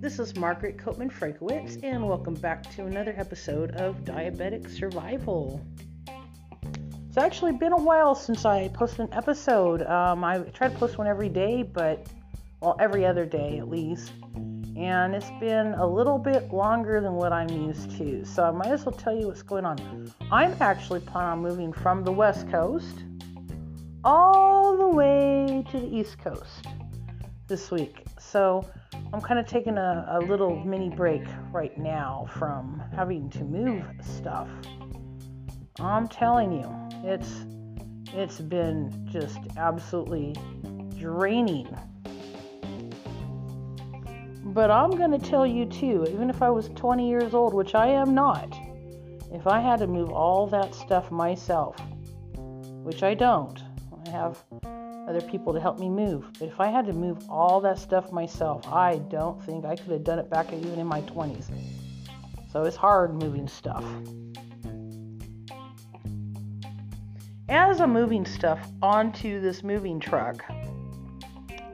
This is Margaret Koopman Frankowitz, and welcome back to another episode of Diabetic Survival. It's actually been a while since I posted an episode. Um, I try to post one every day, but well, every other day at least and it's been a little bit longer than what I'm used to. So I might as well tell you what's going on. I'm actually planning on moving from the West Coast all the way to the East Coast this week. So I'm kind of taking a, a little mini break right now from having to move stuff. I'm telling you, it's it's been just absolutely draining but I'm going to tell you too, even if I was 20 years old, which I am not, if I had to move all that stuff myself, which I don't, have other people to help me move. But if I had to move all that stuff myself, I don't think I could have done it back even in my 20s. So it's hard moving stuff. As I'm moving stuff onto this moving truck,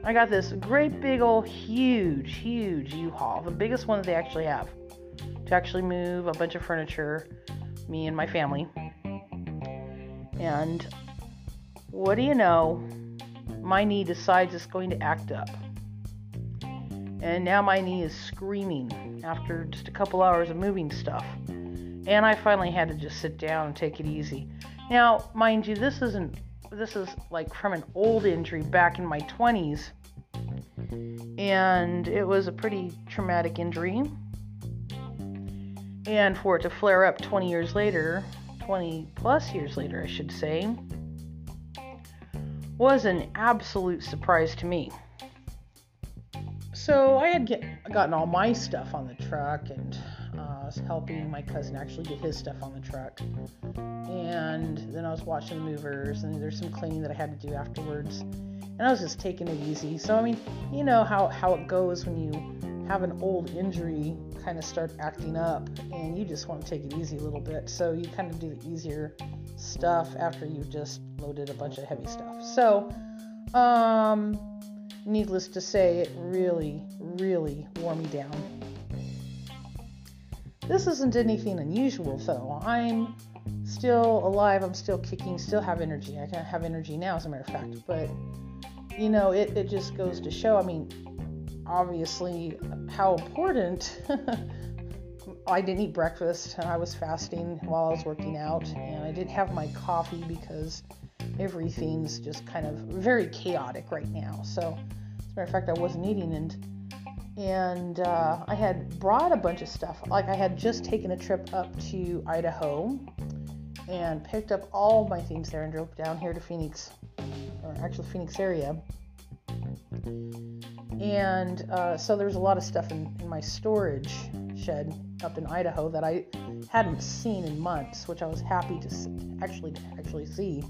I got this great big old huge, huge U-Haul, the biggest one that they actually have to actually move a bunch of furniture, me and my family. And what do you know? My knee decides it's going to act up. And now my knee is screaming after just a couple hours of moving stuff. And I finally had to just sit down and take it easy. Now, mind you, this isn't this is like from an old injury back in my 20s. And it was a pretty traumatic injury. And for it to flare up 20 years later, 20 plus years later, I should say, was an absolute surprise to me. So I had get, gotten all my stuff on the truck and uh, was helping my cousin actually get his stuff on the truck. And then I was watching the movers, and there's some cleaning that I had to do afterwards. And I was just taking it easy. So, I mean, you know how, how it goes when you have an old injury kind of start acting up, and you just want to take it easy a little bit. So, you kind of do the easier stuff after you've just loaded a bunch of heavy stuff. So, um, needless to say, it really, really wore me down. This isn't anything unusual, though. I'm still alive, I'm still kicking, still have energy. I can have energy now, as a matter of fact. But, you know, it, it just goes to show, I mean, obviously, how important. I didn't eat breakfast and I was fasting while I was working out, and I didn't have my coffee because everything's just kind of very chaotic right now. So, as a matter of fact, I wasn't eating, and and uh, I had brought a bunch of stuff. Like I had just taken a trip up to Idaho and picked up all my things there and drove down here to Phoenix, or actually Phoenix area. And uh, so there's a lot of stuff in, in my storage shed up in Idaho that I hadn't seen in months, which I was happy to see, actually actually see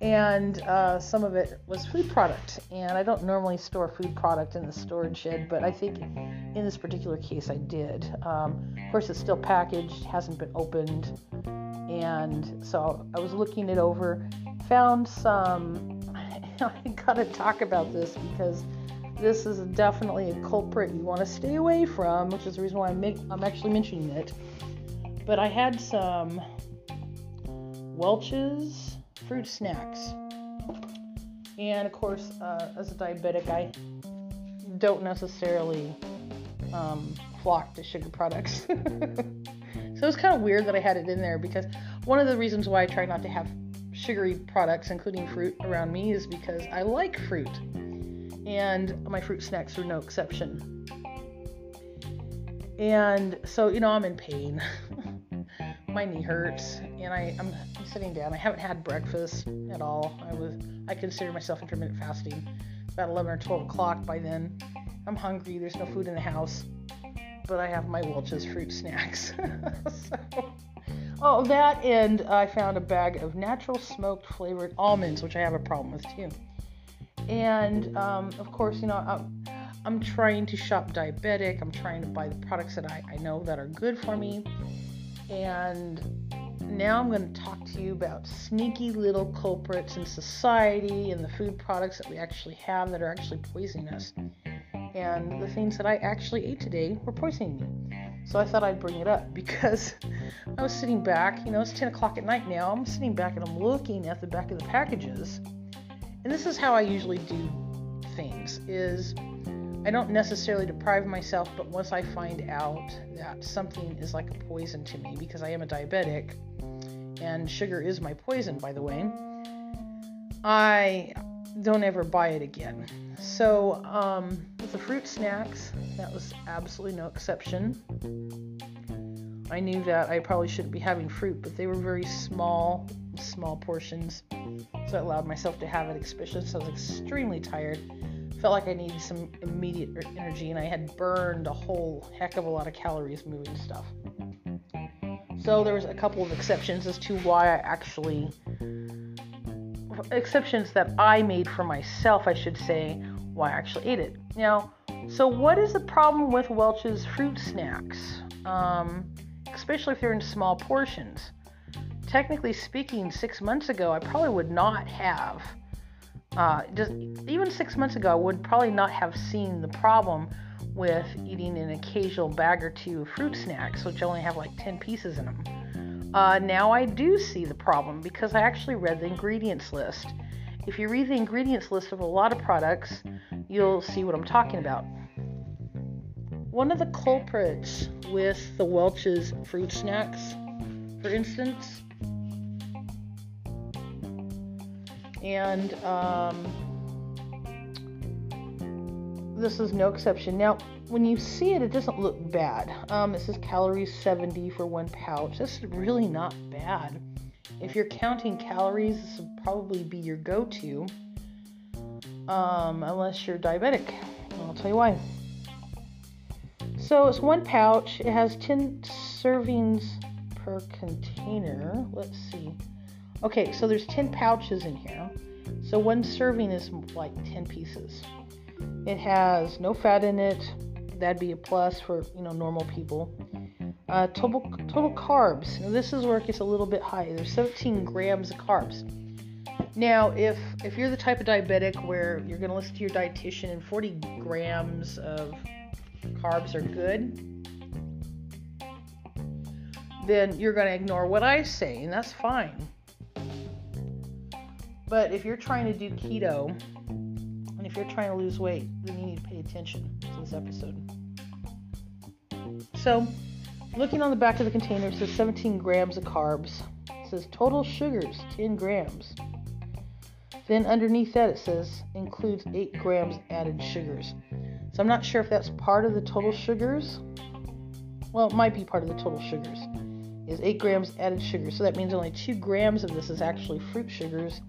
and uh, some of it was food product. And I don't normally store food product in the storage shed, but I think in this particular case I did. Um, of course, it's still packaged, hasn't been opened, and so I was looking it over, found some. I gotta talk about this because this is definitely a culprit you want to stay away from, which is the reason why I'm, make, I'm actually mentioning it. But I had some Welch's fruit snacks. And of course, uh, as a diabetic, I don't necessarily um, flock to sugar products. so it was kind of weird that I had it in there because one of the reasons why I try not to have sugary products, including fruit, around me is because I like fruit. And my fruit snacks are no exception. And so, you know, I'm in pain. my knee hurts and I, I'm, I'm sitting down. I haven't had breakfast at all. I was I consider myself intermittent fasting. About 11 or 12 o'clock by then. I'm hungry. There's no food in the house, but I have my Welch's fruit snacks. so, oh, that and I found a bag of natural smoked flavored almonds, which I have a problem with too. And um, of course, you know, I'm, trying to shop diabetic. I'm trying to buy the products that I, I know that are good for me and now I'm going to talk to you about sneaky little culprits in society and the food products that we actually have that are actually poisoning us. And the things that I actually ate today were poisoning me. So I thought I'd bring it up because I was sitting back, you know, it's 10 o'clock at night now. I'm sitting back and I'm looking at the back of the packages. And this is how I usually do things is I don't necessarily deprive myself, but once I find out that something is like a poison to me because I am a diabetic and sugar is my poison by the way, I don't ever buy it again. So, um, with the fruit snacks, that was absolutely no exception. I knew that I probably shouldn't be having fruit, but they were very small, small portions. So I allowed myself to have it, especially since I was extremely tired felt like I needed some immediate energy, and I had burned a whole heck of a lot of calories moving stuff. So there was a couple of exceptions as to why I actually exceptions that I made for myself, I should say, why I actually ate it. Now, so what is the problem with Welch's fruit snacks? Um, especially if they're in small portions. Technically speaking, six months ago, I probably would not have uh, just even six months ago, I would probably not have seen the problem with eating an occasional bag or two of fruit snacks, which only have like 10 pieces in them. Uh, now I do see the problem because I actually read the ingredients list. If you read the ingredients list of a lot of products, you'll see what I'm talking about. One of the culprits with the Welch's fruit snacks, for instance, and um, this is no exception. Now, when you see it, it doesn't look bad. Um, it says calories 70 for one pouch. That's really not bad. If you're counting calories, this would probably be your go to, um, unless you're diabetic. I'll tell you why. So it's one pouch, it has 10 servings per container. Let's see. Okay, so there's 10 pouches in here. So one serving is like 10 pieces. It has no fat in it. That'd be a plus for, you know, normal people. Uh, total total carbs. Now this is where it gets a little bit high. There's 17 grams of carbs. Now, if if you're the type of diabetic where you're going to listen to your dietitian and 40 grams of carbs are good, then you're going to ignore what I say, and that's fine. But if you're trying to do keto and if you're trying to lose weight, then you need to pay attention this episode. So, looking on the back of the container, says 17 grams of carbs. It says total sugars, 10 grams. Then underneath that, it says includes 8 grams added sugars. So I'm not sure if that's part of the total sugars. Well, it might be part of the total sugars. Is 8 grams added sugar. So that means only 2 grams of this is actually fruit sugars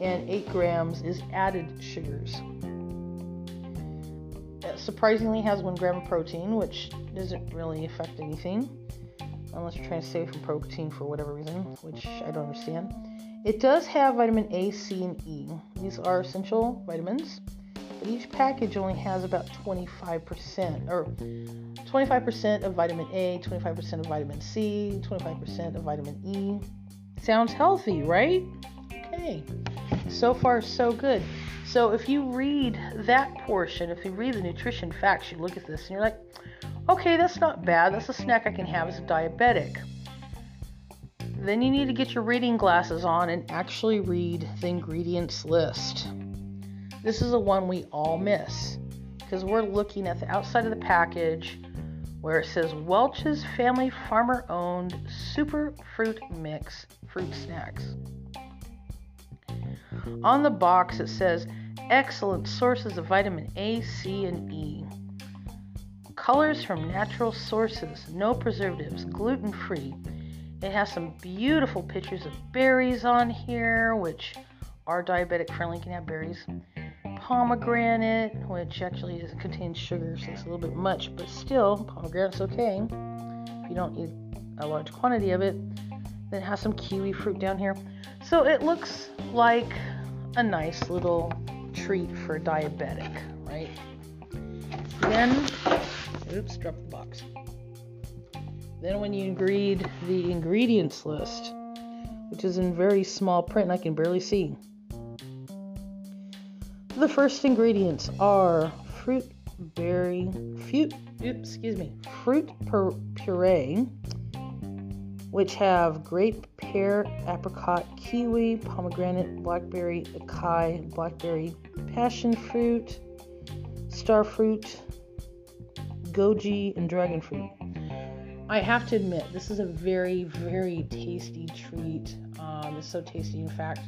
and 8 grams is added sugars. Surprisingly has 1 gram of protein, which doesn't really affect anything unless you're trying to save from protein for whatever reason, which I don't understand. It does have vitamin A, C, and E. These are essential vitamins, but each package only has about 25% or 25% of vitamin A, 25% of vitamin C, 25% of vitamin E. Sounds healthy, right? Okay. So far, so good. So if you read that portion, if you read the nutrition facts, you look at this and you're like, okay, that's not bad. That's a snack I can have as a diabetic. Then you need to get your reading glasses on and actually read the ingredients list. This is the one we all miss because we're looking at the outside of the package where it says Welch's Family Farmer Owned Super Fruit Mix Fruit Snacks. On the box, it says excellent sources of vitamin A, C, and E. Colors from natural sources, no preservatives, gluten free. It has some beautiful pictures of berries on here, which are diabetic friendly, can have berries. Pomegranate, which actually contains sugar, so it's a little bit much, but still, pomegranate's okay. If you don't eat a large quantity of it, then it has some kiwi fruit down here. So it looks like a nice little treat for a diabetic, right? Then, oops, dropped the box. Then when you read the ingredients list, which is in very small print, I can barely see. The first ingredients are fruit berry, fruit, oops, excuse me, fruit puree, which have grape, pear, apricot, kiwi, pomegranate, blackberry, acai, blackberry, passion fruit, star fruit, goji, and dragon fruit. I have to admit, this is a very, very tasty treat. Um, it's so tasty. In fact,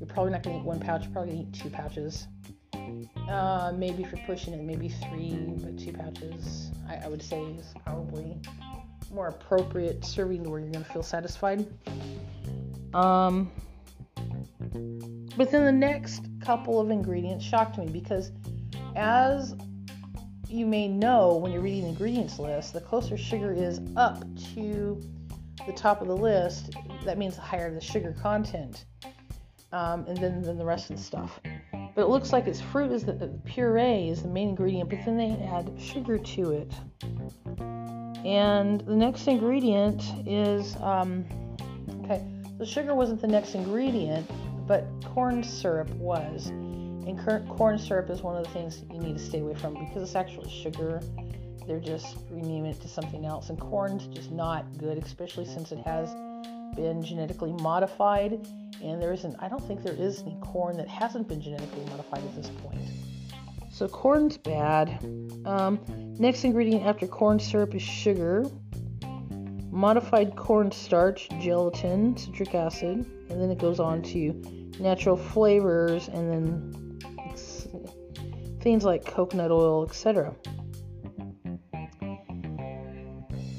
you're probably not going to eat one pouch. You're probably going to eat two pouches. Uh, maybe if you're pushing it, maybe three, but two pouches, I, I would say is probably more appropriate serving where you're going to feel satisfied. Um, but then the next couple of ingredients shocked me because, as you may know when you're reading the ingredients list, the closer sugar is up to the top of the list, that means the higher the sugar content, um, and then, then the rest of the stuff. But it looks like its fruit is the, the puree is the main ingredient, but then they add sugar to it. And the next ingredient is um, okay. The sugar wasn't the next ingredient, but corn syrup was. And corn syrup is one of the things you need to stay away from because it's actually sugar. They're just renaming it to something else, and corn's just not good, especially since it has been genetically modified. And there isn't, I don't think there is any corn that hasn't been genetically modified at this point. So corn's bad. Um, next ingredient after corn syrup is sugar, modified cornstarch, gelatin, citric acid, and then it goes on to natural flavors and then things like coconut oil, etc.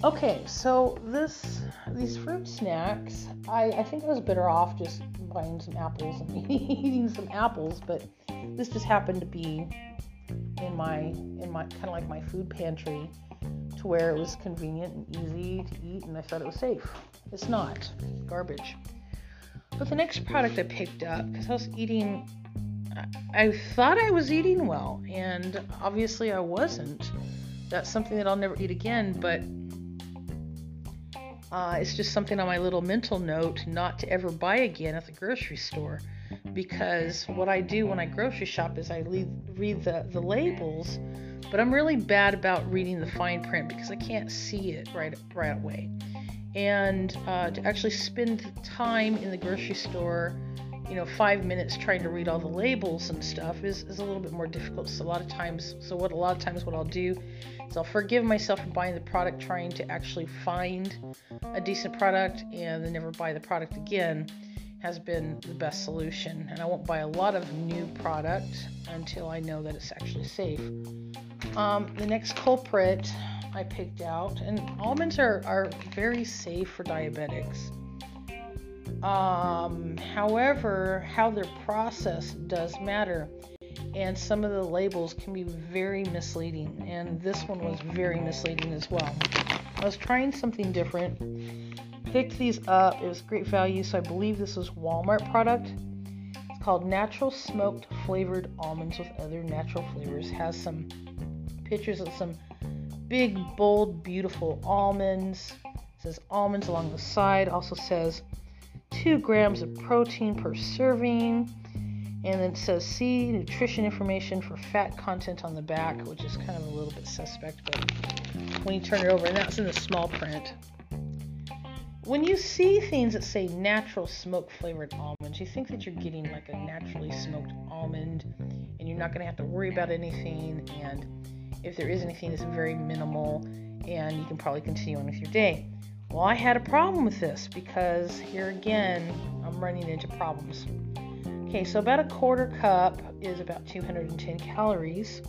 Okay, so this these fruit snacks, I, I think I was better off just buying some apples and eating some apples, but this just happened to be in my in my kind of like my food pantry to where it was convenient and easy to eat and I thought it was safe. It's not. Garbage. But the next product I picked up because I was eating I thought I was eating well and obviously I wasn't. That's something that I'll never eat again, but uh, it's just something on my little mental note not to ever buy again at the grocery store because what I do when I grocery shop is I read, read the, the labels, but I'm really bad about reading the fine print because I can't see it right right away. And uh, to actually spend time in the grocery store, you know, five minutes trying to read all the labels and stuff is, is a little bit more difficult. So a lot of times, so what a lot of times what I'll do is I'll forgive myself for buying the product, trying to actually find a decent product, and then never buy the product again has been the best solution. And I won't buy a lot of new product until I know that it's actually safe. Um, the next culprit I picked out, and almonds are, are very safe for diabetics. Um, however, how they're processed does matter, and some of the labels can be very misleading, and this one was very misleading as well. I was trying something different picked these up. It was great value, so I believe this was Walmart product. It's called Natural Smoked Flavored Almonds with Other Natural Flavors. Has some pictures of some big, bold, beautiful almonds. It says almonds along the side. Also says two grams of protein per serving. And then it says see nutrition information for fat content on the back, which is kind of a little bit suspect, but when you turn it over, and that's in the small print when you see things that say natural smoke flavored almonds, you think that you're getting like a naturally smoked almond and you're not going to have to worry about anything. And if there is anything, it's very minimal and you can probably continue on with your day. Well, I had a problem with this because here again, I'm running into problems. Okay, so about a quarter cup is about 210 calories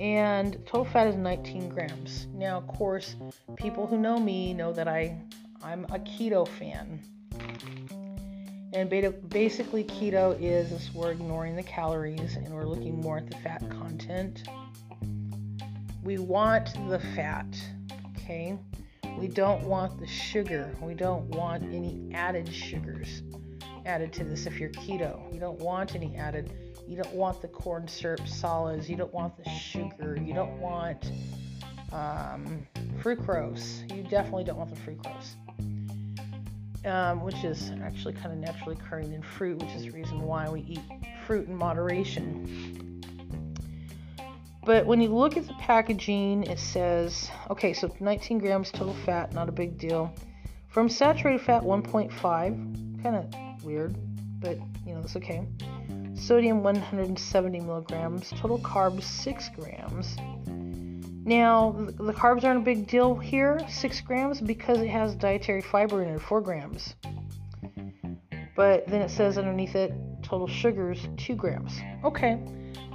and total fat is 19 grams. Now, of course, people who know me know that I I'm a keto fan. And basically, keto is, is we're ignoring the calories and we're looking more at the fat content. We want the fat, okay? We don't want the sugar. We don't want any added sugars added to this if you're keto. You don't want any added you don't want the corn syrup solids. You don't want the sugar. You don't want um, fructose. You definitely don't want the fructose. Um, which is actually kind of naturally occurring in fruit, which is the reason why we eat fruit in moderation. But when you look at the packaging, it says, okay, so 19 grams total fat, not a big deal. From saturated fat, 1.5, kind of weird, but you know, it's okay. Sodium, 170 milligrams. Total carbs, 6 grams. Now, the carbs aren't a big deal here, 6 grams, because it has dietary fiber in it, 4 grams. But then it says underneath it, total sugars, 2 grams. Okay,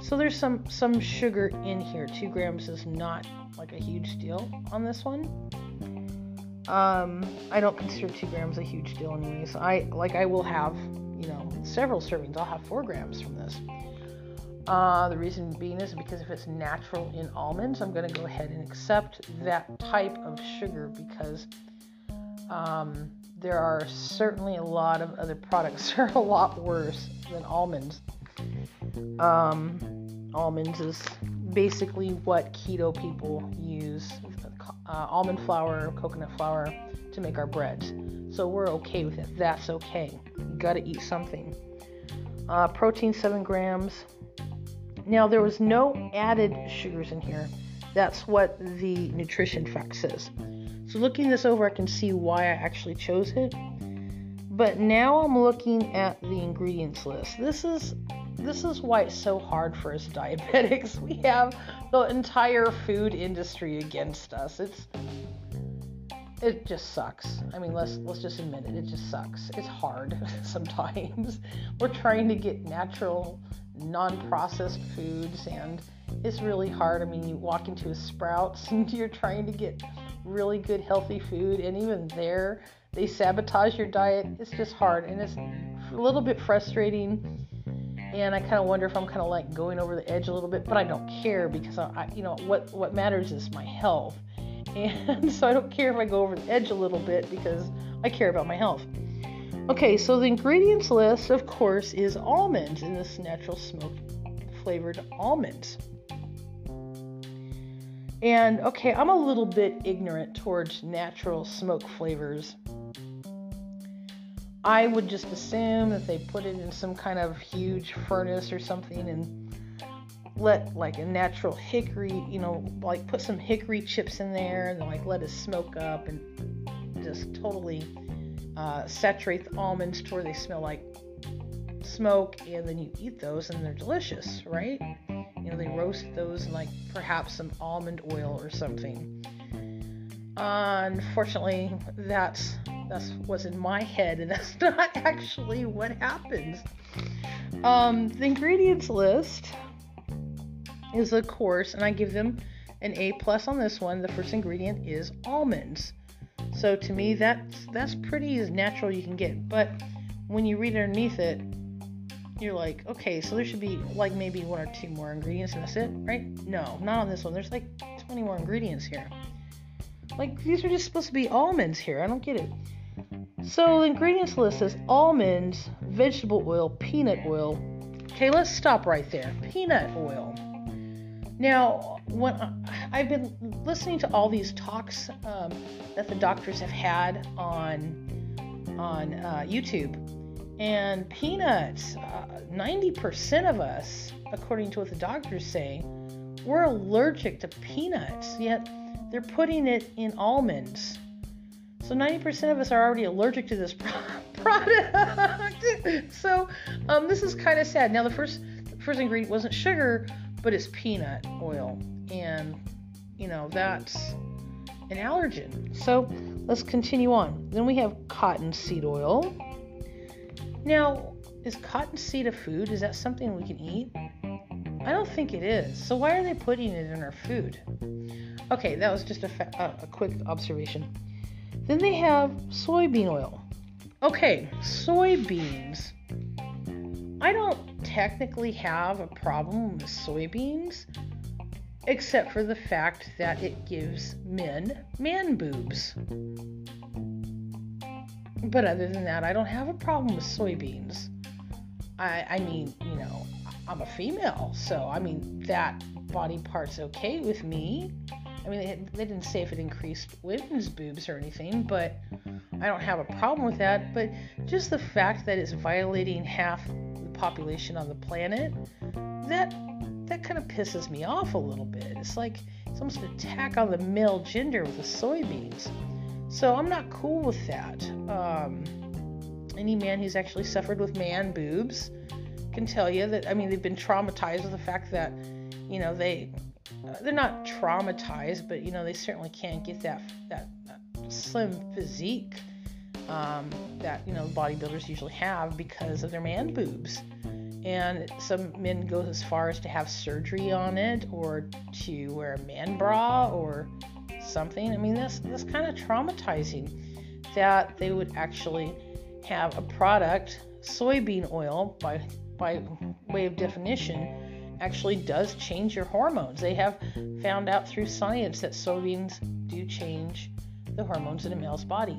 so there's some, some sugar in here. 2 grams is not like a huge deal on this one. Um, I don't consider 2 grams a huge deal anyways. I, like, I will have, several servings. I'll have 4 grams from this. Uh, the reason being is because if it's natural in almonds, I'm going to go ahead and accept that type of sugar because um, there are certainly a lot of other products that are a lot worse than almonds. Um, almonds is basically what keto people use uh, almond flour, coconut flour to make our breads. So we're okay with it. That's okay. You got to eat something. Uh, protein 7 grams, now, there was no added sugars in here. That's what the nutrition fact says. So, looking this over, I can see why I actually chose it. But now I'm looking at the ingredients list. This is this is why it's so hard for us diabetics. We have the entire food industry against us. It's it just sucks. I mean, let's let's just admit it. It just sucks. It's hard sometimes. We're trying to get natural non-processed foods and it's really hard. I mean, you walk into a Sprouts and you're trying to get really good healthy food and even there they sabotage your diet. It's just hard and it's a little bit frustrating. And I kind of wonder if I'm kind of like going over the edge a little bit, but I don't care because I, you know, what what matters is my health. And so I don't care if I go over the edge a little bit because I care about my health. Okay, so the ingredients list, of course, is almonds in this natural smoke flavored almonds. And okay, I'm a little bit ignorant towards natural smoke flavors. I would just assume that they put it in some kind of huge furnace or something and let like a natural hickory, you know, like put some hickory chips in there and like let it smoke up and just totally uh, saturate the almonds to where they smell like smoke, and then you eat those and they're delicious, right? You know, they roast those in like perhaps some almond oil or something. unfortunately, that's that's what's in my head, and that's not actually what happens. Um, the ingredients list is of course, and I give them an A plus on this one. The first ingredient is almonds. So to me, that's that's pretty as natural you can get. But when you read underneath it, you're like, okay, so there should be like maybe one or two more ingredients, and that's it, right? No, not on this one. There's like 20 more ingredients here. Like these are just supposed to be almonds here. I don't get it. So the ingredients list says almonds, vegetable oil, peanut oil. Okay, let's stop right there. Peanut oil. Now, when I've been listening to all these talks um, that the doctors have had on on uh, YouTube, and peanuts, uh, 90% of us, according to what the doctors say, we're allergic to peanuts. Yet they're putting it in almonds. So 90% of us are already allergic to this product. so um, this is kind of sad. Now the first first ingredient wasn't sugar, but it's peanut oil. And, you know, that's an allergen. So let's continue on. Then we have cottonseed oil. Now, is cottonseed a food? Is that something we can eat? I don't think it is. So why are they putting it in our food? Okay, that was just a, fa- a quick observation. Then they have soybean oil. Okay, soybeans. I don't technically have a problem with soybeans, except for the fact that it gives men man boobs. But other than that, I don't have a problem with soybeans. I, I mean, you know, I'm a female, so I mean, that body part's okay with me. I mean, they, didn't say if it increased women's boobs or anything, but I don't have a problem with that. But just the fact that it's violating half the population on the planet, that that kind of pisses me off a little bit. It's like it's almost an attack on the male gender with the soybeans. So I'm not cool with that. Um, any man who's actually suffered with man boobs can tell you that I mean they've been traumatized with the fact that you know they uh, they're not traumatized, but you know they certainly can't get that that, that slim physique um, that you know bodybuilders usually have because of their man boobs. And some men go as far as to have surgery on it, or to wear a man bra, or something. I mean, that's that's kind of traumatizing that they would actually have a product, soybean oil, by by way of definition, actually does change your hormones. They have found out through science that soybeans do change the hormones in a male's body.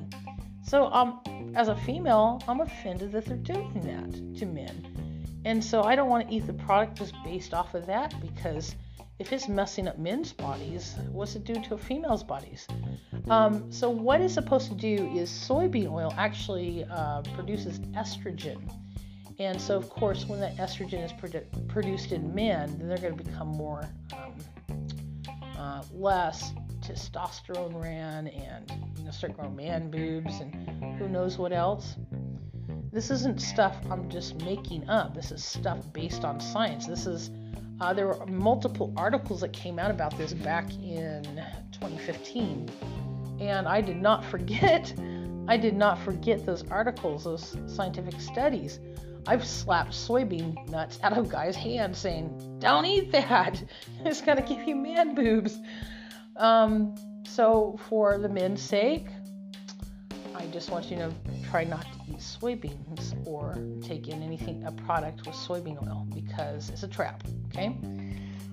So, um, as a female, I'm offended that they're doing that to men. And so I don't want to eat the product just based off of that because if it's messing up men's bodies, what's it do to a female's bodies? Um, so what it's supposed to do is soybean oil actually uh, produces estrogen. And so, of course, when that estrogen is produ- produced in men, then they're going to become more um, uh, less testosterone ran and you know start growing man boobs and who knows what else. This isn't stuff I'm just making up. This is stuff based on science. This is uh, there were multiple articles that came out about this back in 2015, and I did not forget. I did not forget those articles, those scientific studies. I've slapped soybean nuts out of guys' hands saying, "Don't eat that. It's gonna give you man boobs." Um, so, for the men's sake, I just want you to try not to eat soybeans or take in anything a product with soybean oil because it's a trap. Okay.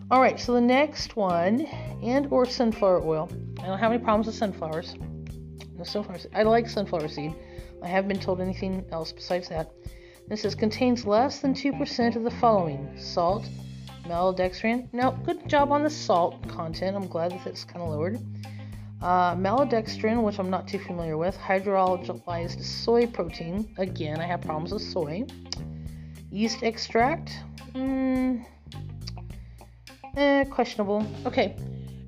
All right. So the next one, and or sunflower oil. I don't have any problems with sunflowers. No sunflower. I like sunflower seed. I haven't been told anything else besides that. This says contains less than 2% of the following salt, maltodextrin. Now, good job on the salt content. I'm glad that it's kind of lowered. Uh, maltodextrin, which I'm not too familiar with. Hydrolyzed soy protein. Again, I have problems with soy. Yeast extract. Mm, eh, questionable. Okay.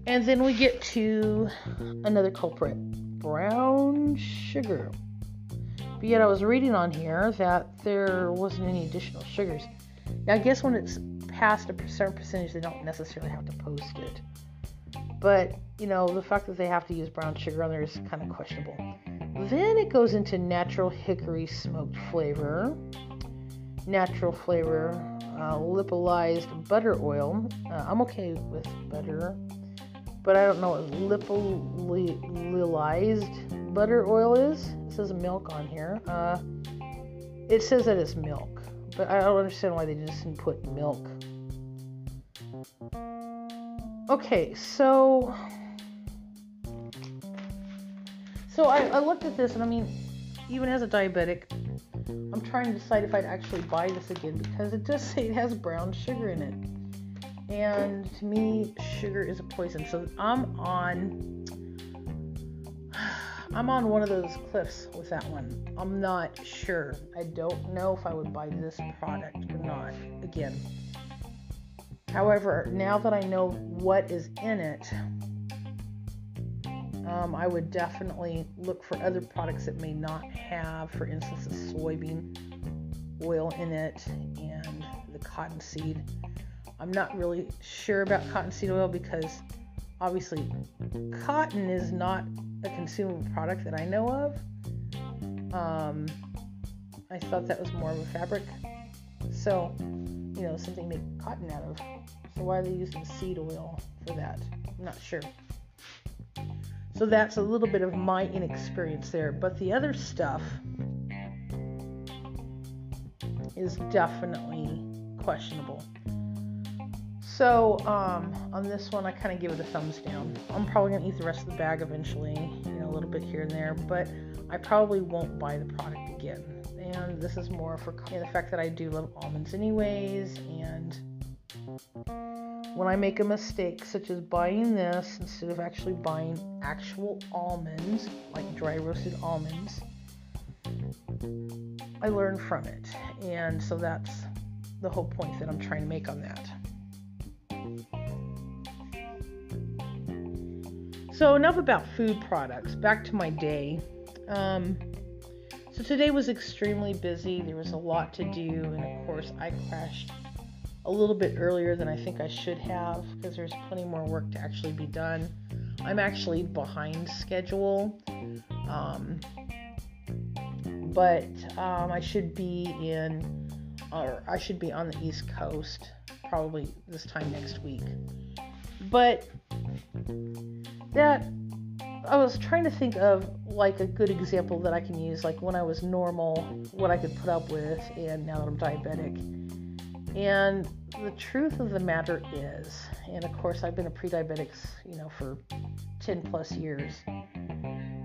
And then we get to another culprit brown sugar. But yet I was reading on here that there wasn't any additional sugars. Now, I guess when it's past a certain percentage, they don't necessarily have to post it. But, you know, the fact that they have to use brown sugar on there is kind of questionable. Then it goes into natural hickory smoked flavor, natural flavor, uh, lipolyzed butter oil. Uh, I'm okay with butter, but I don't know what lipolyzed butter oil is. It says milk on here. Uh, it says that it's milk, but I don't understand why they just didn't put milk. Okay, so so I, I looked at this and I mean, even as a diabetic, I'm trying to decide if I'd actually buy this again because it does say it has brown sugar in it. And to me, sugar is a poison. So I'm on I'm on one of those cliffs with that one. I'm not sure. I don't know if I would buy this product or not. Again. However, now that I know what is in it, um, I would definitely look for other products that may not have, for instance, the soybean oil in it and the cottonseed. I'm not really sure about cottonseed oil because obviously cotton is not a consumable product that I know of. Um, I thought that was more of a fabric. So, you know, something to make cotton out of. So why are they using seed oil for that? I'm not sure. So that's a little bit of my inexperience there. But the other stuff is definitely questionable. So um, on this one, I kind of give it a thumbs down. I'm probably gonna eat the rest of the bag eventually, you know, a little bit here and there, but I probably won't buy the product again. And this is more for you know, the fact that I do love almonds anyways, and when I make a mistake, such as buying this instead of actually buying actual almonds, like dry roasted almonds, I learn from it. And so that's the whole point that I'm trying to make on that. So, enough about food products. Back to my day. Um, so, today was extremely busy. There was a lot to do. And of course, I crashed a little bit earlier than I think I should have because there's plenty more work to actually be done. I'm actually behind schedule. Um, but um, I should be in, or I should be on the East Coast probably this time next week. But that I was trying to think of like a good example that I can use, like when I was normal, what I could put up with, and now that I'm diabetic. And the truth of the matter is, and of course I've been a pre-diabetic, you know, for 10 plus years,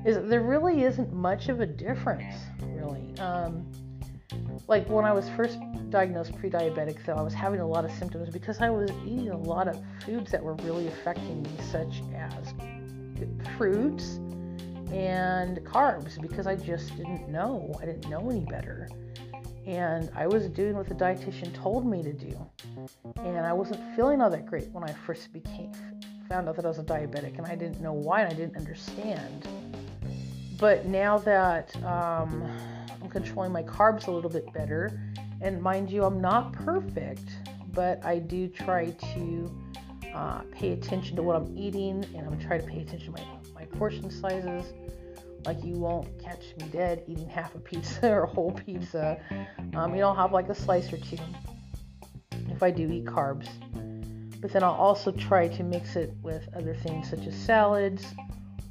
is there really isn't much of a difference, really. Um, like when I was first diagnosed pre-diabetic, though, I was having a lot of symptoms because I was eating a lot of foods that were really affecting me, such as fruits and carbs, because I just didn't know. I didn't know any better and I was doing what the dietitian told me to do. And I wasn't feeling all that great when I first became found out that I was a diabetic, and I didn't know why, and I didn't understand. But now that um, I'm controlling my carbs a little bit better, and mind you, I'm not perfect, but I do try to uh, pay attention to what I'm eating, and I'm trying to pay attention to my, my portion sizes like you won't catch me dead eating half a pizza or a whole pizza. Um, you know, I'll have like a slice or two if I do eat carbs. But then I'll also try to mix it with other things such as salads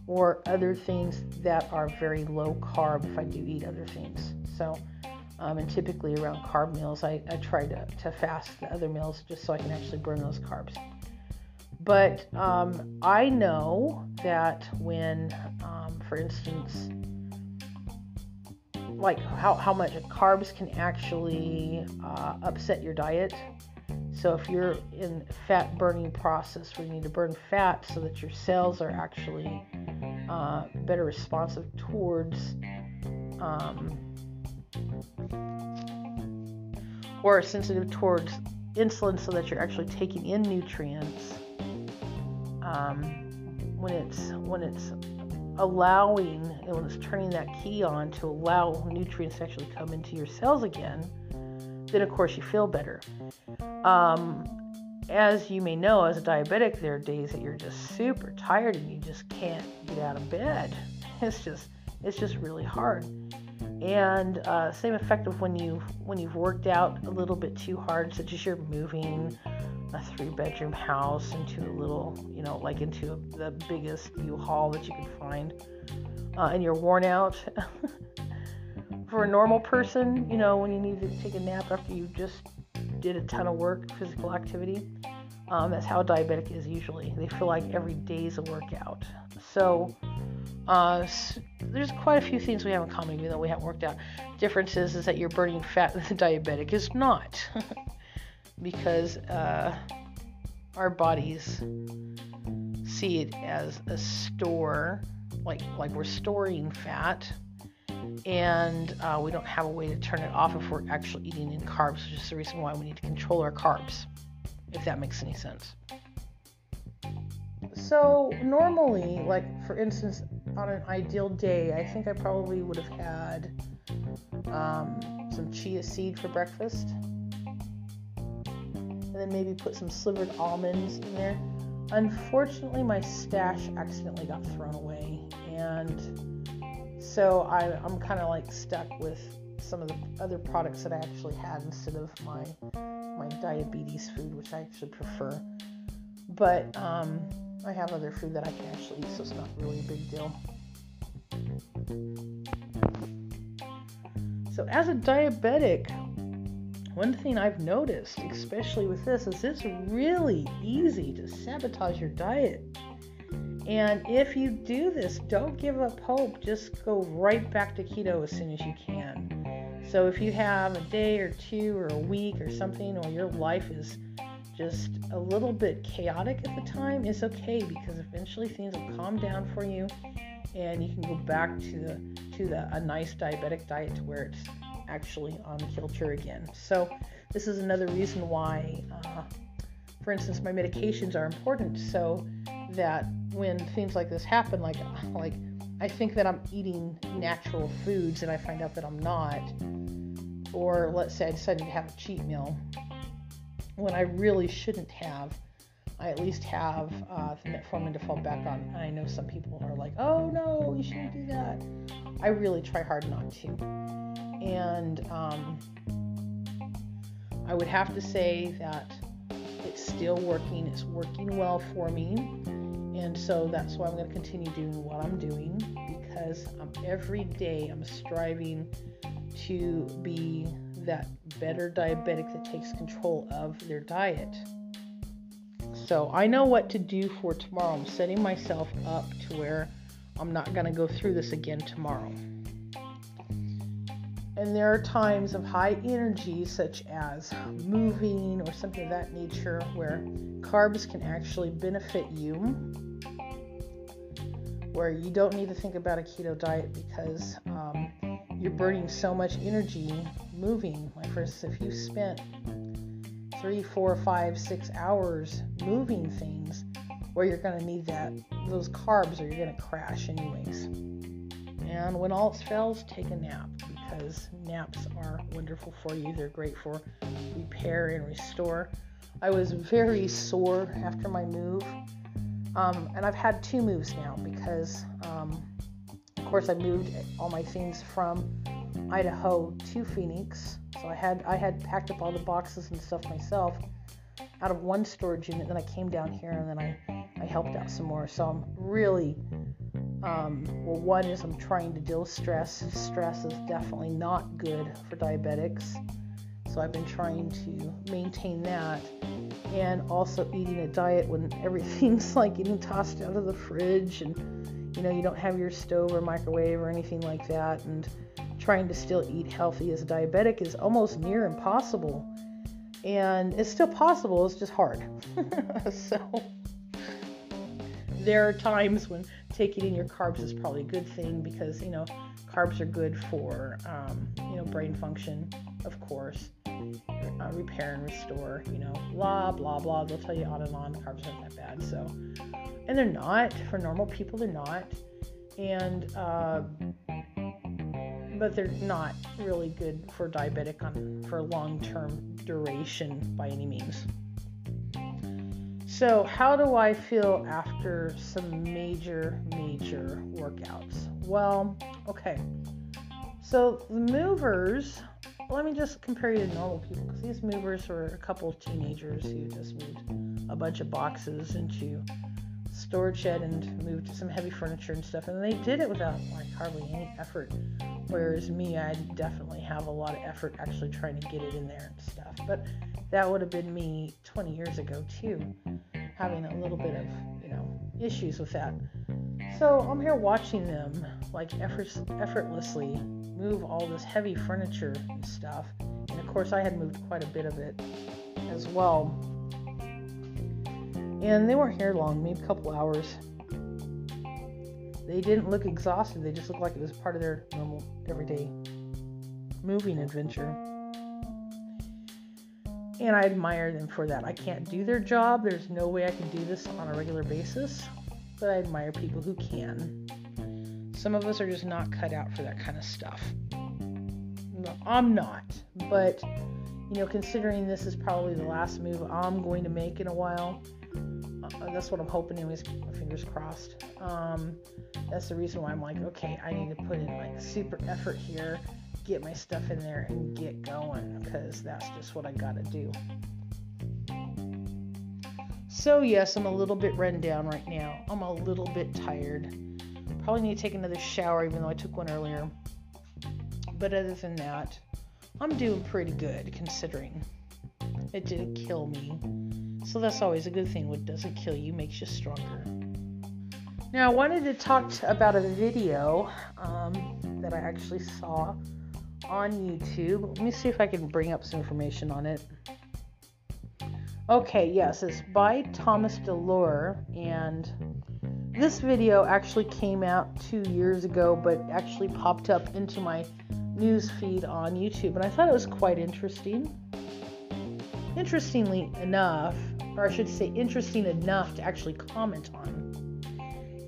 or other things that are very low carb if I do eat other things. So, um, and typically around carb meals, I, I try to, to fast the other meals just so I can actually burn those carbs. But um, I know that when um, for instance, like how, how much carbs can actually uh, upset your diet. So if you're in fat burning process where you need to burn fat so that your cells are actually uh, better responsive towards um, or sensitive towards insulin so that you're actually taking in nutrients um, when it's when it's allowing, when it's turning that key on to allow nutrients to actually come into your cells again, then of course you feel better. Um, as you may know, as a diabetic, there are days that you're just super tired and you just can't get out of bed. It's just, it's just really hard. And uh, same effect of when you when you've worked out a little bit too hard, such as you're moving a three bedroom house into a little, you know, like into a, the biggest U-Haul that you could find, uh, and you're worn out. For a normal person, you know, when you need to take a nap after you just did a ton of work, physical activity, um, that's how diabetic is usually. They feel like every day is a workout. So, uh, there's quite a few things we have in common, even though we haven't worked out. Difference is, that you're burning fat, the diabetic is not. because uh, our bodies see it as a store, like like we're storing fat, and uh, we don't have a way to turn it off if we're actually eating in carbs, which is the reason why we need to control our carbs, if that makes any sense. So normally, like for instance, on an ideal day, I think I probably would have had um, some chia seed for breakfast and then maybe put some slivered almonds in there. Unfortunately, my stash accidentally got thrown away, and so I, I'm kind of like stuck with some of the other products that I actually had instead of my my diabetes food, which I actually prefer. But um, I have other food that I can actually eat, so it's not really a big deal. So, as a diabetic, one thing I've noticed, especially with this, is it's really easy to sabotage your diet. And if you do this, don't give up hope. Just go right back to keto as soon as you can. So if you have a day or two or a week or something, or your life is just a little bit chaotic at the time, it's okay because eventually things will calm down for you and you can go back to the to the a nice diabetic diet to where it's actually on kilter again. So this is another reason why, uh, for instance, my medications are important so that when things like this happen, like like I think that I'm eating natural foods and I find out that I'm not, or let's say I decided to have a cheat meal when I really shouldn't have. I at least have uh, metformin to fall back on. I know some people are like, "Oh no, you shouldn't do that." I really try hard not to, and um, I would have to say that still working. It's working well for me, and so that's why I'm going to continue doing what I'm doing because every day I'm striving to be that better diabetic that takes control of their diet. So I know what to do for tomorrow. I'm setting myself up to where I'm not going to go through this again tomorrow. And there are times of high energy, such as moving or something of that nature, where carbs can actually benefit you. Where you don't need to think about a keto diet because um, you're burning so much energy moving. Like, for instance, if you spent three, four, five, six hours moving things, where you're going to need that those carbs, or you're going to crash anyways. And when all else fails, take a nap because naps are wonderful for you. They're great for repair and restore. I was very sore after my move, um, and I've had two moves now because, um, of course, I moved all my things from Idaho to Phoenix. So I had I had packed up all the boxes and stuff myself out of one storage unit. Then I came down here and then I I helped out some more. So I'm really um, well. One is I'm trying to deal with stress. Stress is definitely not good for diabetics. So I've been trying to maintain that and also eating a diet when everything's like getting tossed out of the fridge and you know you don't have your stove or microwave or anything like that and trying to still eat healthy as a diabetic is almost near impossible. And it's still possible, it's just hard. so there are times when taking in your carbs is probably a good thing because, you know, carbs are good for, um, you know, brain function, of course, uh, repair and restore, you know, blah, blah, blah. They'll tell you on and on. Carbs aren't that bad. So, and they're not. For normal people, they're not. And, uh, but they're not really good for diabetic on for long-term duration by any means. So, how do I feel after some major, major workouts? Well, okay. So, the movers, let me just compare you to normal people because these movers were a couple of teenagers who just moved a bunch of boxes into storage shed and moved some heavy furniture and stuff and they did it without like hardly any effort whereas me i definitely have a lot of effort actually trying to get it in there and stuff but that would have been me 20 years ago too having a little bit of you know issues with that. So i'm here watching them like effort, effortlessly move all this heavy furniture and stuff and of course i had moved quite a bit of it as well and they weren't here long, maybe a couple hours. They didn't look exhausted, they just looked like it was part of their normal, everyday moving adventure. And I admire them for that. I can't do their job, there's no way I can do this on a regular basis, but I admire people who can. Some of us are just not cut out for that kind of stuff. No, I'm not, but you know, considering this is probably the last move I'm going to make in a while, that's what I'm hoping, anyways. Fingers crossed. Um, that's the reason why I'm like, okay, I need to put in like super effort here, get my stuff in there, and get going because that's just what I gotta do. So, yes, I'm a little bit run down right now. I'm a little bit tired. Probably need to take another shower, even though I took one earlier. But other than that, I'm doing pretty good considering it didn't kill me. So that's always a good thing. What doesn't kill you makes you stronger. Now, I wanted to talk about a video um, that I actually saw on YouTube. Let me see if I can bring up some information on it. Okay, yes, it's by Thomas DeLauer, and this video actually came out two years ago, but actually popped up into my news feed on YouTube, and I thought it was quite interesting. Interestingly enough, or I should say, interesting enough to actually comment on.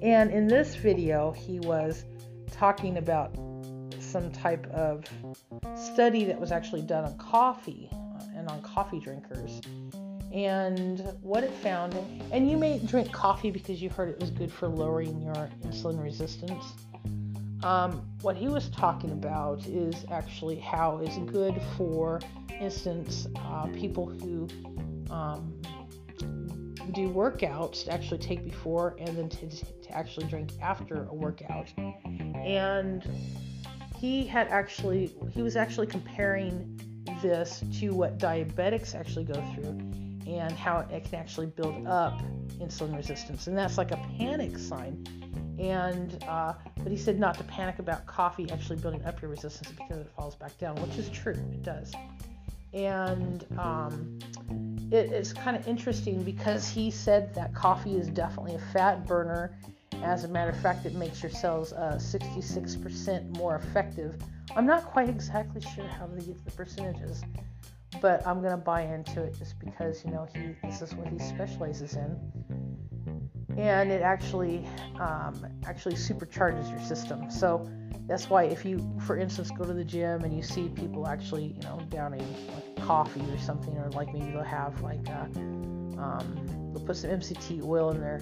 And in this video, he was talking about some type of study that was actually done on coffee and on coffee drinkers and what it found and you may drink coffee because you heard it was good for lowering your insulin resistance um, what he was talking about is actually how it's good for instance uh, people who um, do workouts to actually take before and then to, to actually drink after a workout. And he had actually he was actually comparing this to what diabetics actually go through and how it can actually build up insulin resistance. And that's like a panic sign. And uh, but he said not to panic about coffee actually building up your resistance because it falls back down which is true. It does and um, it, it's kind of interesting because he said that coffee is definitely a fat burner as a matter of fact, it makes your cells uh, 66% more effective. I'm not quite exactly sure how they get the percentages, but I'm gonna buy into it just because you know he this is what he specializes in, and it actually um, actually supercharges your system. So that's why if you, for instance, go to the gym and you see people actually you know downing like coffee or something, or like maybe they'll have like a, uh, um, they'll put some MCT oil in their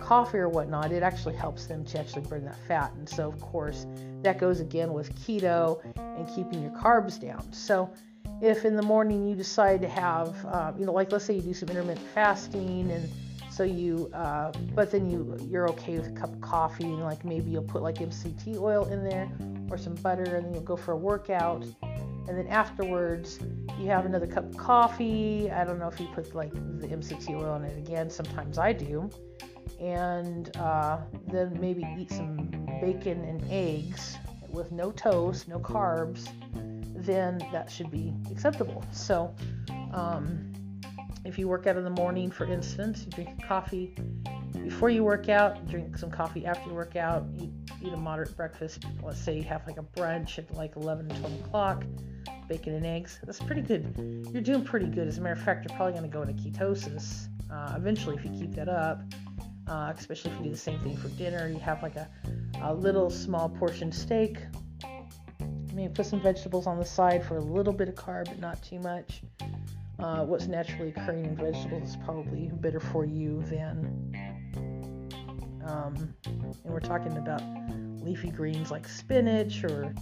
coffee or whatnot, it actually helps them to actually burn that fat. And so, of course, that goes again with keto and keeping your carbs down. So, if in the morning you decide to have, uh, you know, like let's say you do some intermittent fasting and so you, uh, but then you you're okay with a cup of coffee and like maybe you'll put like MCT oil in there or some butter and then you'll go for a workout and then afterwards you have another cup of coffee. I don't know if you put like the MCT oil in it again. Sometimes I do and uh, then maybe eat some bacon and eggs with no toast, no carbs, then that should be acceptable. So, um, if you work out in the morning, for instance, you drink coffee before you work out, drink some coffee after you work out, eat, eat a moderate breakfast. Let's say you have like a brunch at like 11 12 o'clock, bacon and eggs. That's pretty good. You're doing pretty good. As a matter of fact, you're probably going to go into ketosis uh, eventually if you keep that up uh, especially if you do the same thing for dinner. You have like a, a little small portion steak. Maybe put some vegetables on the side for a little bit of carb, but not too much. Uh, what's naturally occurring in vegetables is probably better for you than. Um, and we're talking about leafy greens like spinach or.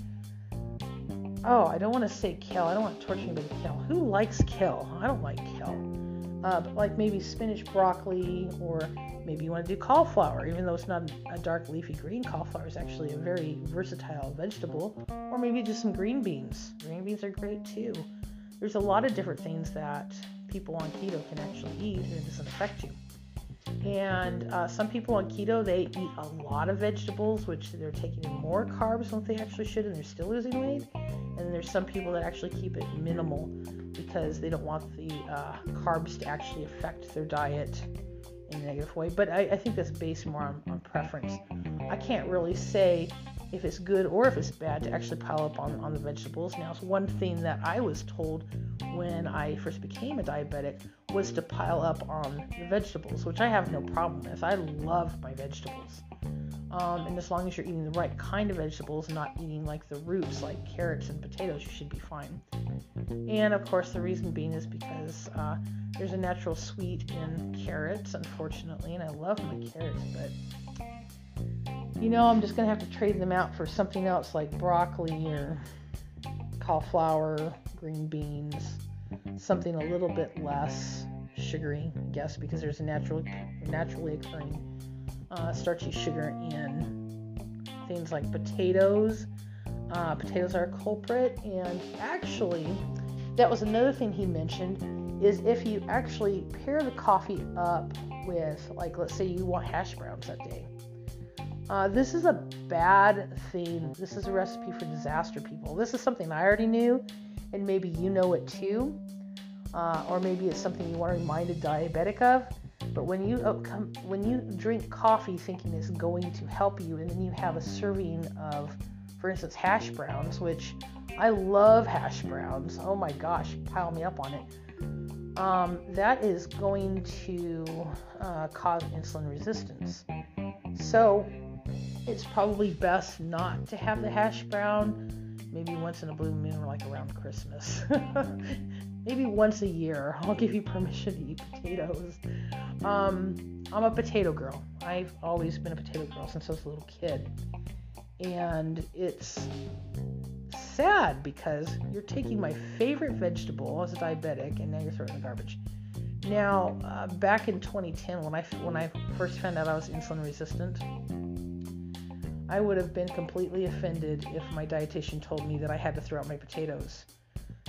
Oh, I don't want to say kale. I don't want to torture anybody with kale. Who likes kale? I don't like kale. Uh, but like maybe spinach, broccoli, or Maybe you want to do cauliflower, even though it's not a dark leafy green. Cauliflower is actually a very versatile vegetable. Or maybe just some green beans. Green beans are great too. There's a lot of different things that people on keto can actually eat and it doesn't affect you. And uh, some people on keto, they eat a lot of vegetables, which they're taking in more carbs than they actually should, and they're still losing weight. And there's some people that actually keep it minimal because they don't want the uh, carbs to actually affect their diet in a negative way, but I, I think that's based more on, on preference. I can't really say if it's good or if it's bad to actually pile up on, on the vegetables. Now, it's one thing that I was told when I first became a diabetic was to pile up on the vegetables, which I have no problem with. I love my vegetables. Um, and as long as you're eating the right kind of vegetables, not eating like the roots like carrots and potatoes, you should be fine. And of course, the reason being is because uh, there's a natural sweet in carrots, unfortunately, and I love my carrots, but you know, I'm just gonna have to trade them out for something else like broccoli or cauliflower, green beans, something a little bit less sugary, I guess, because there's a natural, naturally occurring uh, starchy sugar in things like potatoes. Uh, potatoes are a culprit, and actually, that was another thing he mentioned is if you actually pair the coffee up with, like, let's say you want hash browns that day. Uh, this is a bad thing. This is a recipe for disaster, people. This is something I already knew, and maybe you know it too. uh, or maybe it's something you want to remind a diabetic of. But when you oh, come, when you drink coffee thinking it's going to help you, and then you have a serving of, for instance, hash browns, which I love hash browns. Oh my gosh, pile me up on it. Um, that is going to uh, cause insulin resistance. So it's probably best not to have the hash brown maybe once in a blue moon, like around Christmas. maybe once a year, I'll give you permission to eat potatoes. Um, I'm a potato girl. I've always been a potato girl since I was a little kid. And it's sad because you're taking my favorite vegetable as a diabetic and now you're throwing it in the garbage. Now, uh, back in 2010, when I when I first found out I was insulin resistant, I would have been completely offended if my dietitian told me that I had to throw out my potatoes.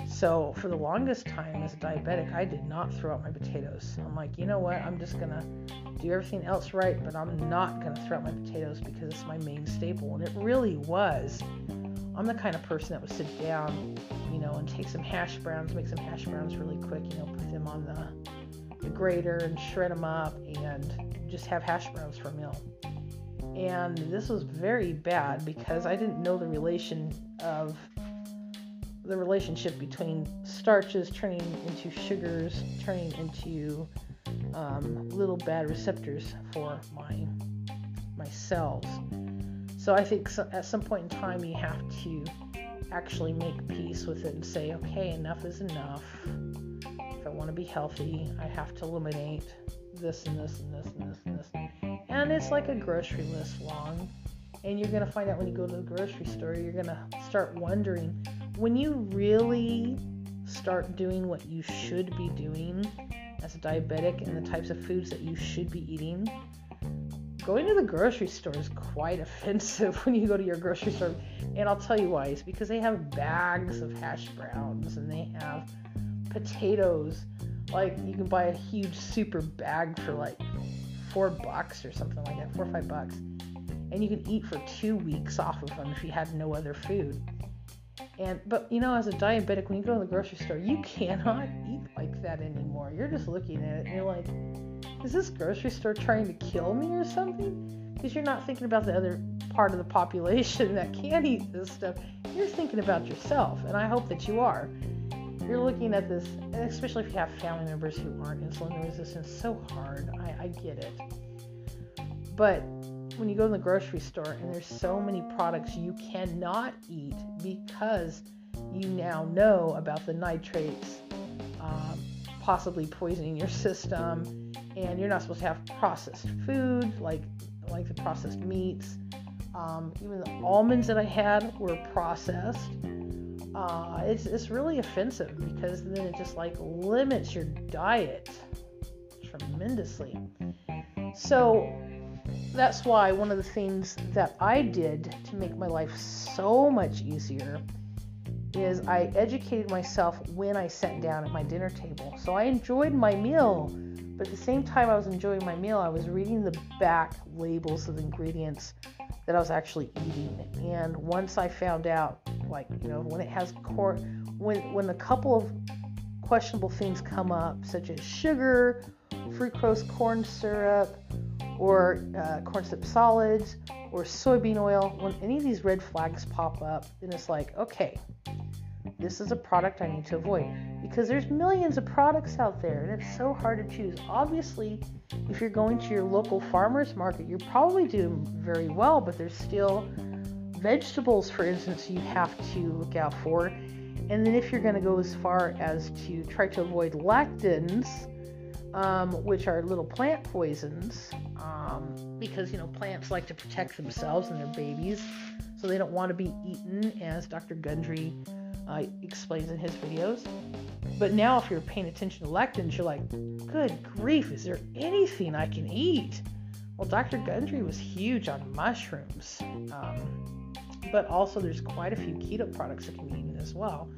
So, for the longest time as a diabetic, I did not throw out my potatoes. I'm like, you know what? I'm just to do everything else right, but I'm not to throw out my potatoes because it's my main staple. And it really was. I'm the kind of person that would sit down, you know, and take some hash browns, make some hash browns really quick, you know, put them on the, the grater and shred them up and just have hash browns for a meal and this was very bad because I didn't know the relation of the relationship between starches turning into sugars, turning into um, little bad receptors for my my cells. So I think so, at some point in time you have to actually make peace with it and say, okay, enough is enough. If I want to be healthy, I have to eliminate this and this and this and this and this and it's like a grocery list long. And you're going to find out when you go to the grocery store, you're going to start wondering when you really start doing what you should be doing as a diabetic and the types of foods that you should be eating. Going to the grocery store is quite offensive when you go to your grocery store. And I'll tell you why. It's because they have bags of hash browns and they have potatoes. Like you can buy a huge super bag for like four bucks or something like that, four or five bucks. And you can eat for two weeks off of them if you had no other food. And but you know, as a diabetic, when you go to the grocery store, you cannot eat like that anymore. You're just looking at it and you're like, is this grocery store trying to kill me or something? Because you're not thinking about the other part of the population that can't eat this stuff. You're thinking about yourself, and I hope that you are. You're looking at this, especially if you have family members who aren't insulin resistant, so hard. I, I get it. But when you go to the grocery store and there's so many products you cannot eat because you now know about the nitrates um, possibly poisoning your system and you're not supposed to have processed food like like the processed meats um, even the almonds that i had were processed uh, it's, it's really offensive because then it just like limits your diet tremendously. So that's why one of the things that I did to make my life so much easier is I educated myself when I sat down at my dinner table. So I enjoyed my meal, but at the same time I was enjoying my meal, I was reading the back labels of the ingredients that I was actually eating. And once I found out, like, you know, when it has corn, when, when a couple of questionable things come up, such as sugar, fructose corn syrup, or uh, corn syrup solids, or soybean oil, when any of these red flags pop up, then it's like, okay, this is a product I need to avoid because there's millions of products out there and it's so hard to choose. Obviously, if you're going to your local farmers market, you're probably doing very well, but there's still vegetables, for instance, you have to look out for. And then if you're going to go as far as to try to avoid lectins, um, which are little plant poisons, um, because you know plants like to protect themselves and their babies, so they don't want to be eaten, as Dr. Gundry uh, explains in his videos. But now, if you're paying attention to lectins, you're like, good grief, is there anything I can eat? Well, Dr. Gundry was huge on mushrooms. Um, but also, there's quite a few keto products that can be eaten as well.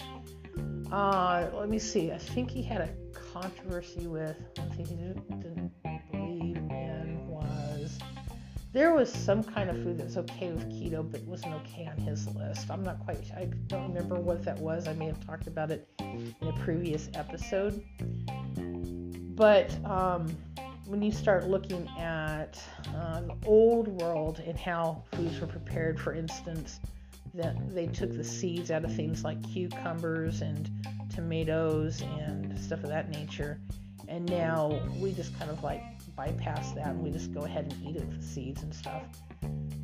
Uh, let me see. I think he had a controversy with, one thing he didn't, believe in was there was some kind of food that's okay with keto, but wasn't okay on his list. I'm not quite. I don't remember what that was. I may have talked about it in a previous episode. But um, when you start looking at uh, the old world and how foods were prepared, for instance, that they took the seeds out of things like cucumbers and tomatoes and stuff of that nature, and now we just kind of like bypass that and we just go ahead and eat it with the seeds and stuff.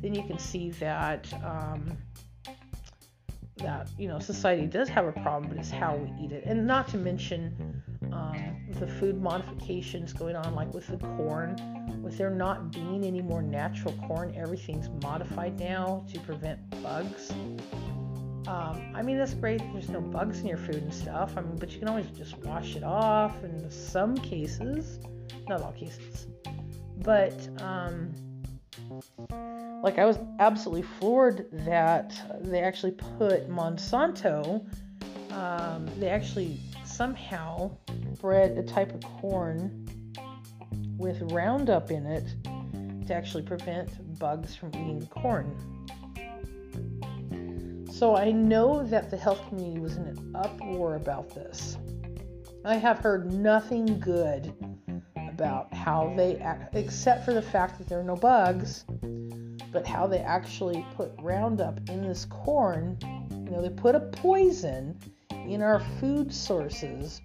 Then you can see that um, that you know society does have a problem, but it's how we eat it, and not to mention um, the food modifications going on, like with the corn, with there not being any more natural corn, everything's modified now to prevent bugs. Um, I mean, that's great. There's no bugs in your food and stuff. I mean, but you can always just wash it off in some cases, not all cases. But um, like I was absolutely floored that they actually put Monsanto. Um, they actually somehow bred a type of corn with Roundup in it to actually prevent bugs from eating corn. So I know that the health community was in an uproar about this. I have heard nothing good about how they act, except for the fact that there are no bugs, but how they actually put Roundup in this corn. You know, they put a poison in our food sources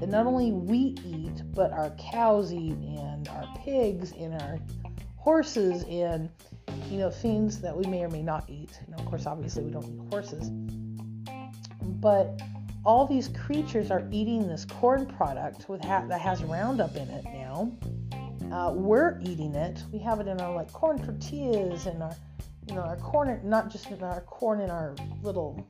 that not only we eat, but our cows eat, and our pigs, and our horses, and you know things that we may or may not eat. Know, of course, obviously we don't eat horses, but all these creatures are eating this corn product with ha- that has Roundup in it now. Uh, we're eating it. We have it in our like corn tortillas and our, you know, our corn, not just in our corn in our little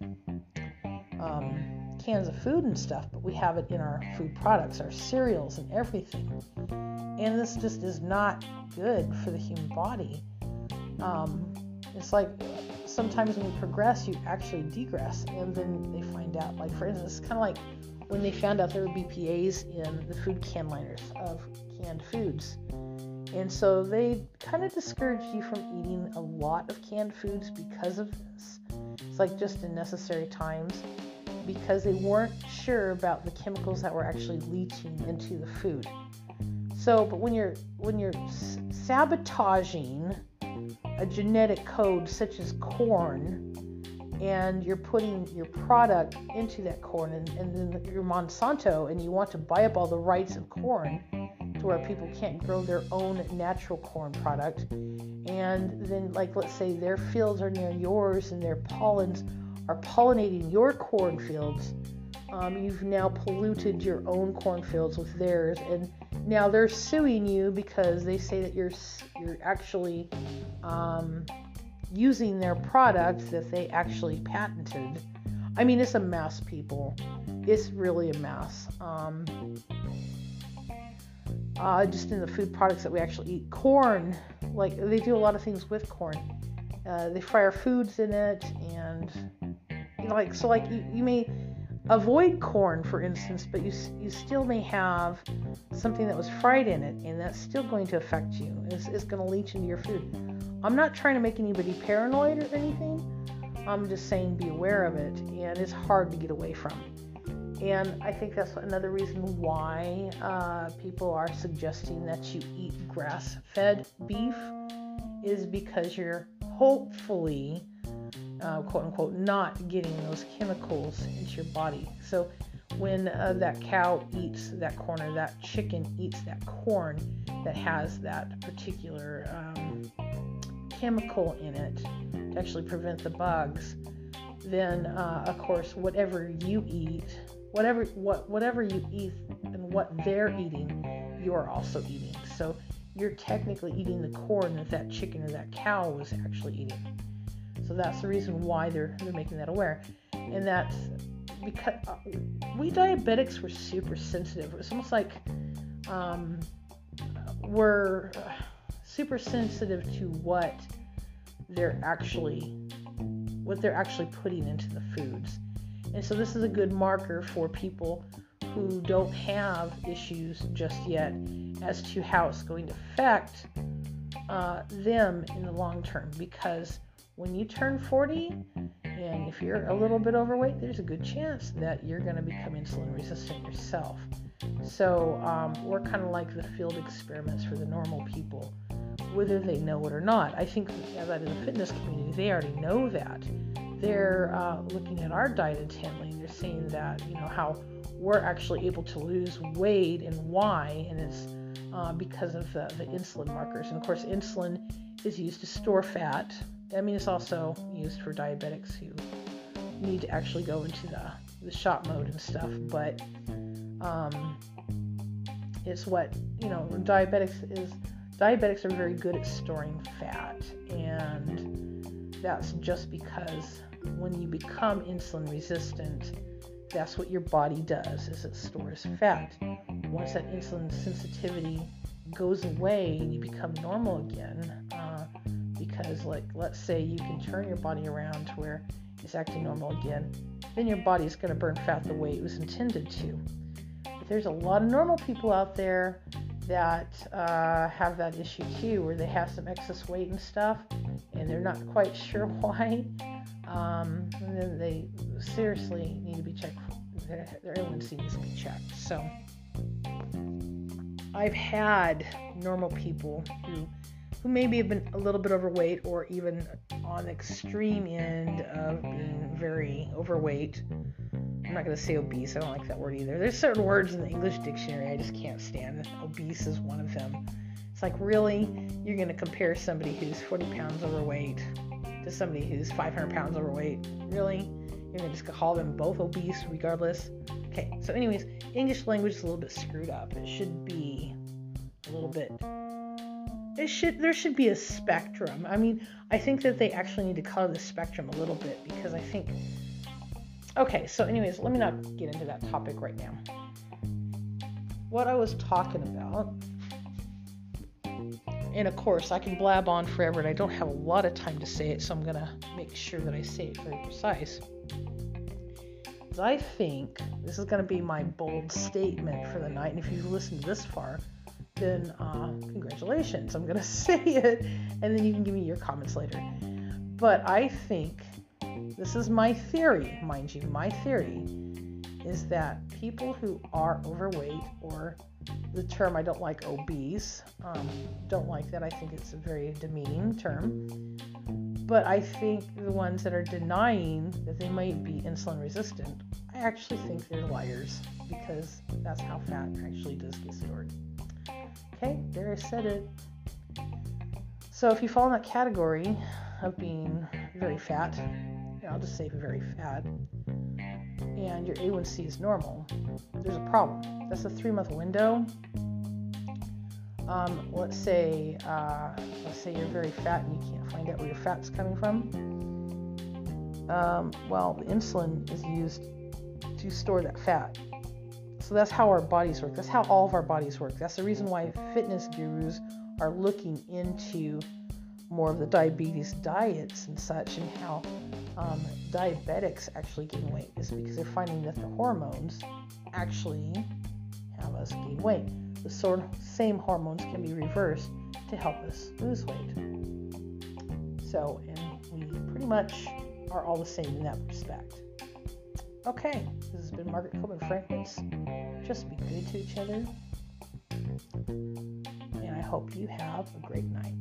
um, cans of food and stuff, but we have it in our food products, our cereals, and everything. And this just is not good for the human body. Um, it's like sometimes when you progress, you actually degress, and then they find out. Like for instance, it's kind of like when they found out there were BPA's in the food can liners of canned foods. And so they kind of discouraged you from eating a lot of canned foods because of this. It's like just in necessary times because they weren't sure about the chemicals that were actually leaching into the food. So, but when you're when you're sabotaging a genetic code such as corn and you're putting your product into that corn and, and then you're Monsanto and you want to buy up all the rights of corn to where people can't grow their own natural corn product and then like let's say their fields are near yours and their pollens are pollinating your cornfields, um, you've now polluted your own cornfields with theirs, and now they're suing you because they say that you're you're actually um, using their product that they actually patented. I mean, it's a mess, people. It's really a mess. Um, uh, just in the food products that we actually eat, corn, like they do a lot of things with corn. Uh, they fire foods in it, and like so like you, you may avoid corn for instance but you you still may have something that was fried in it and that's still going to affect you. It's, it's going to leach into your food. I'm not trying to make anybody paranoid or anything. I'm just saying be aware of it and it's hard to get away from. And i think that's another reason why uh, people are suggesting that you eat grass-fed beef is because you're hopefully uh, quote unquote, not getting those chemicals into your body. So when uh, that cow eats that corn or that chicken eats that corn that has that particular um, chemical in it to actually prevent the bugs, then uh, of course whatever you eat, whatever what whatever you eat and what they're eating, you're also eating. So you're technically eating the corn that that chicken or that cow was actually eating. So that's the reason why they're they're making that aware, and that's because uh, we diabetics were super sensitive. It's almost like um, we're super sensitive to what they're actually what they're actually putting into the foods. And so this is a good marker for people who don't have issues just yet as to how it's going to affect uh, them in the long term because when you turn 40 and if you're a little bit overweight, there's a good chance that you're going to become insulin resistant yourself. So um, we're kind of like the field experiments for the normal people, whether they know it or not. I think that in the fitness community, they already know that. They're uh, looking at our diet intently and they're seeing that, you know, how we're actually able to lose weight and why, and it's uh, because of the, the insulin markers. And of course, insulin is used to store fat. I mean, it's also used for diabetics who need to actually go into the, the shop mode and stuff, but um, it's what, you know, diabetics is, diabetics are very good at storing fat, and that's just because when you become insulin resistant, that's what your body does is it stores fat. Once that insulin sensitivity goes away and you become normal again because like let's say you can turn your body around to where it's acting normal again then your body is going to burn fat the way it was intended to but there's a lot of normal people out there that uh, have that issue too where they have some excess weight and stuff and they're not quite sure why um, and then they seriously need to be checked. Their, their A1C needs to be checked. So I've had normal people who who maybe have been a little bit overweight or even on the extreme end of being very overweight. I'm not going to say obese. I don't like that word either. There's certain words in the English dictionary I just can't stand. Obese is one of them. It's like, really? You're going to compare somebody who's 40 pounds overweight to somebody who's 500 pounds overweight. Really? You're gonna just call them both obese regardless? Okay, so, anyways, English language is a little bit screwed up. It should be a little bit. It should there should be a spectrum. I mean, I think that they actually need to color the spectrum a little bit because I think. Okay, so anyways, let me not get into that topic right now. What I was talking about and of course, I can blab on forever and I don't have a lot of time to say it, so I'm going to make sure that I say it very precise. I think this is going to be my bold statement for the night, and if you've listened this far, then uh, congratulations. I'm going to say it, and then you can give me your comments later. But I think this is my theory, mind you, my theory is that people who are overweight or the term I don't like obese. Um, don't like that. I think it's a very demeaning term. But I think the ones that are denying that they might be insulin resistant, I actually think they're liars because that's how fat actually does get stored. Okay, there I said it. So if you fall in that category of being very fat, I'll just say very fat, and your A1C is normal, there's a problem. That's a three month window. Um, let's say uh, let's say you're very fat and you can't find out where your fat's coming from. Um, well, the insulin is used to store that fat. So that's how our bodies work. That's how all of our bodies work. That's the reason why fitness gurus are looking into more of the diabetes diets and such and how um, diabetics actually gain weight is because they're finding that the hormones actually have us gain weight. The sort same hormones can be reversed to help us lose weight. So, and we pretty much are all the same in that respect. Okay, this has been Margaret Koopman Franklin's Just Be Good to Each Other. And I hope you have a great night.